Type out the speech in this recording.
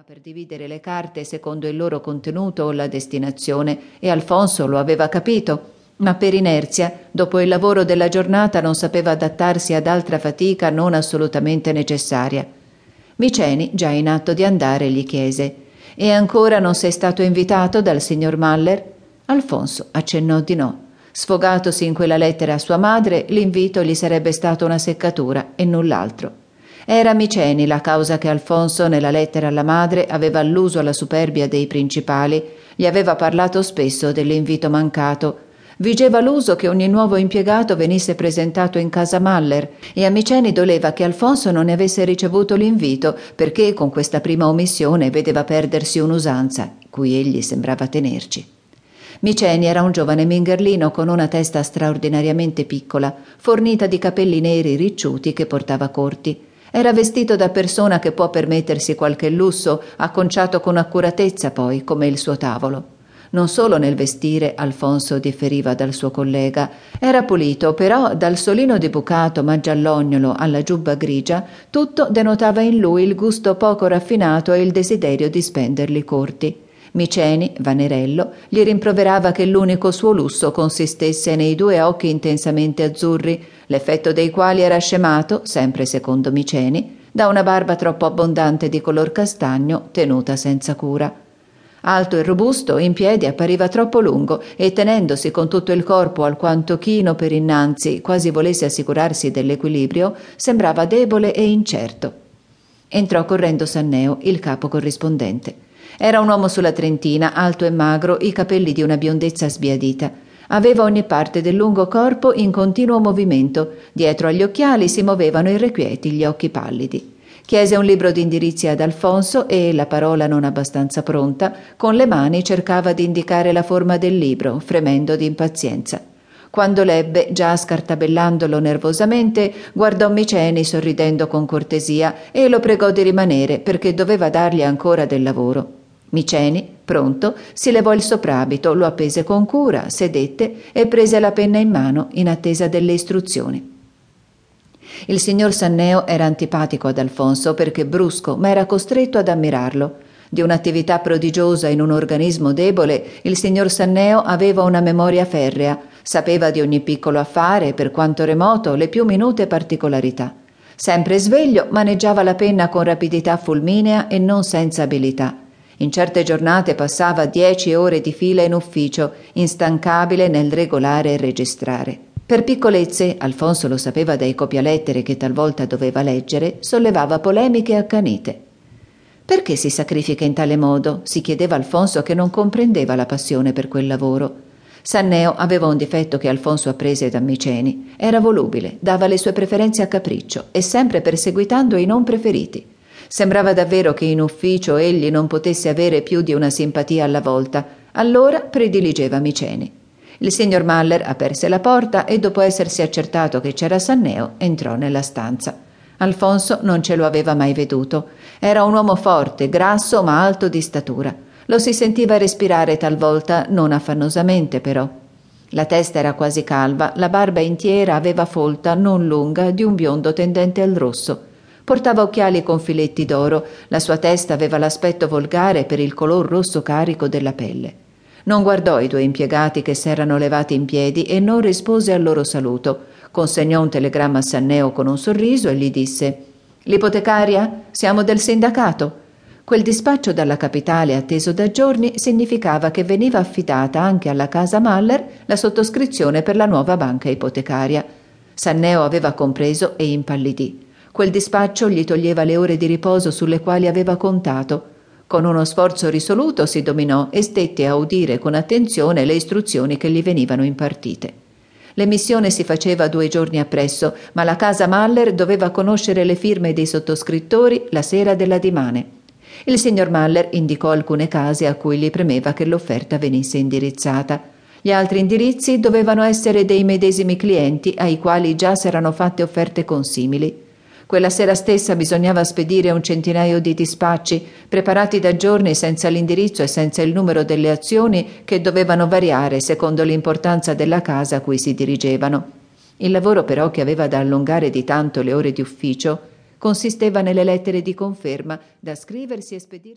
sistema per dividere le carte secondo il loro contenuto o la destinazione e Alfonso lo aveva capito, ma per inerzia, dopo il lavoro della giornata, non sapeva adattarsi ad altra fatica non assolutamente necessaria. Miceni, già in atto di andare, gli chiese: E ancora non sei stato invitato dal signor Maller? Alfonso accennò di no. Sfogatosi in quella lettera a sua madre, l'invito gli sarebbe stato una seccatura e null'altro. Era Miceni la causa che Alfonso, nella lettera alla madre, aveva alluso alla superbia dei principali, gli aveva parlato spesso dell'invito mancato. Vigeva l'uso che ogni nuovo impiegato venisse presentato in casa Maller e a Miceni doleva che Alfonso non ne avesse ricevuto l'invito perché con questa prima omissione vedeva perdersi un'usanza cui egli sembrava tenerci. Miceni era un giovane mingerlino con una testa straordinariamente piccola, fornita di capelli neri ricciuti che portava corti. Era vestito da persona che può permettersi qualche lusso, acconciato con accuratezza poi, come il suo tavolo. Non solo nel vestire Alfonso differiva dal suo collega, era pulito, però dal solino di bucato ma giallognolo alla giubba grigia, tutto denotava in lui il gusto poco raffinato e il desiderio di spenderli corti. Miceni, vanerello, gli rimproverava che l'unico suo lusso consistesse nei due occhi intensamente azzurri, l'effetto dei quali era scemato, sempre secondo Miceni, da una barba troppo abbondante di color castagno tenuta senza cura. Alto e robusto, in piedi appariva troppo lungo e tenendosi con tutto il corpo alquanto chino per innanzi, quasi volesse assicurarsi dell'equilibrio, sembrava debole e incerto. Entrò correndo Sanneo, il capo corrispondente. Era un uomo sulla trentina, alto e magro, i capelli di una biondezza sbiadita. Aveva ogni parte del lungo corpo in continuo movimento. Dietro agli occhiali si muovevano irrequieti gli occhi pallidi. Chiese un libro di indirizzi ad Alfonso e, la parola non abbastanza pronta, con le mani cercava di indicare la forma del libro, fremendo di impazienza. Quando l'ebbe, già scartabellandolo nervosamente, guardò Miceni sorridendo con cortesia e lo pregò di rimanere perché doveva dargli ancora del lavoro. Miceni, pronto, si levò il soprabito, lo appese con cura, sedette e prese la penna in mano in attesa delle istruzioni. Il signor Sanneo era antipatico ad Alfonso perché brusco, ma era costretto ad ammirarlo. Di un'attività prodigiosa in un organismo debole, il signor Sanneo aveva una memoria ferrea, sapeva di ogni piccolo affare, per quanto remoto, le più minute particolarità. Sempre sveglio, maneggiava la penna con rapidità fulminea e non senza abilità. In certe giornate passava dieci ore di fila in ufficio, instancabile nel regolare e registrare. Per piccolezze, Alfonso lo sapeva dai copialettere che talvolta doveva leggere, sollevava polemiche accanite. Perché si sacrifica in tale modo? si chiedeva Alfonso che non comprendeva la passione per quel lavoro. Sanneo aveva un difetto che Alfonso apprese da Miceni. Era volubile, dava le sue preferenze a capriccio e sempre perseguitando i non preferiti. Sembrava davvero che in ufficio egli non potesse avere più di una simpatia alla volta. Allora prediligeva Miceni. Il signor Maller aperse la porta e dopo essersi accertato che c'era Sanneo entrò nella stanza. Alfonso non ce lo aveva mai veduto. Era un uomo forte, grasso ma alto di statura. Lo si sentiva respirare talvolta, non affannosamente però. La testa era quasi calva, la barba intiera aveva folta, non lunga, di un biondo tendente al rosso. Portava occhiali con filetti d'oro, la sua testa aveva l'aspetto volgare per il color rosso carico della pelle. Non guardò i due impiegati che s'erano levati in piedi e non rispose al loro saluto. Consegnò un telegramma a Sanneo con un sorriso e gli disse L'ipotecaria? Siamo del sindacato. Quel dispaccio dalla capitale atteso da giorni significava che veniva affidata anche alla casa Maller la sottoscrizione per la nuova banca ipotecaria. Sanneo aveva compreso e impallidì. Quel dispaccio gli toglieva le ore di riposo sulle quali aveva contato. Con uno sforzo risoluto si dominò e stette a udire con attenzione le istruzioni che gli venivano impartite. L'emissione si faceva due giorni appresso, ma la casa Maller doveva conoscere le firme dei sottoscrittori la sera della dimane. Il signor Maller indicò alcune case a cui gli premeva che l'offerta venisse indirizzata. Gli altri indirizzi dovevano essere dei medesimi clienti ai quali già s'erano fatte offerte consimili. Quella sera stessa bisognava spedire un centinaio di dispacci, preparati da giorni senza l'indirizzo e senza il numero delle azioni che dovevano variare secondo l'importanza della casa a cui si dirigevano. Il lavoro però che aveva da allungare di tanto le ore di ufficio consisteva nelle lettere di conferma da scriversi e spedirsi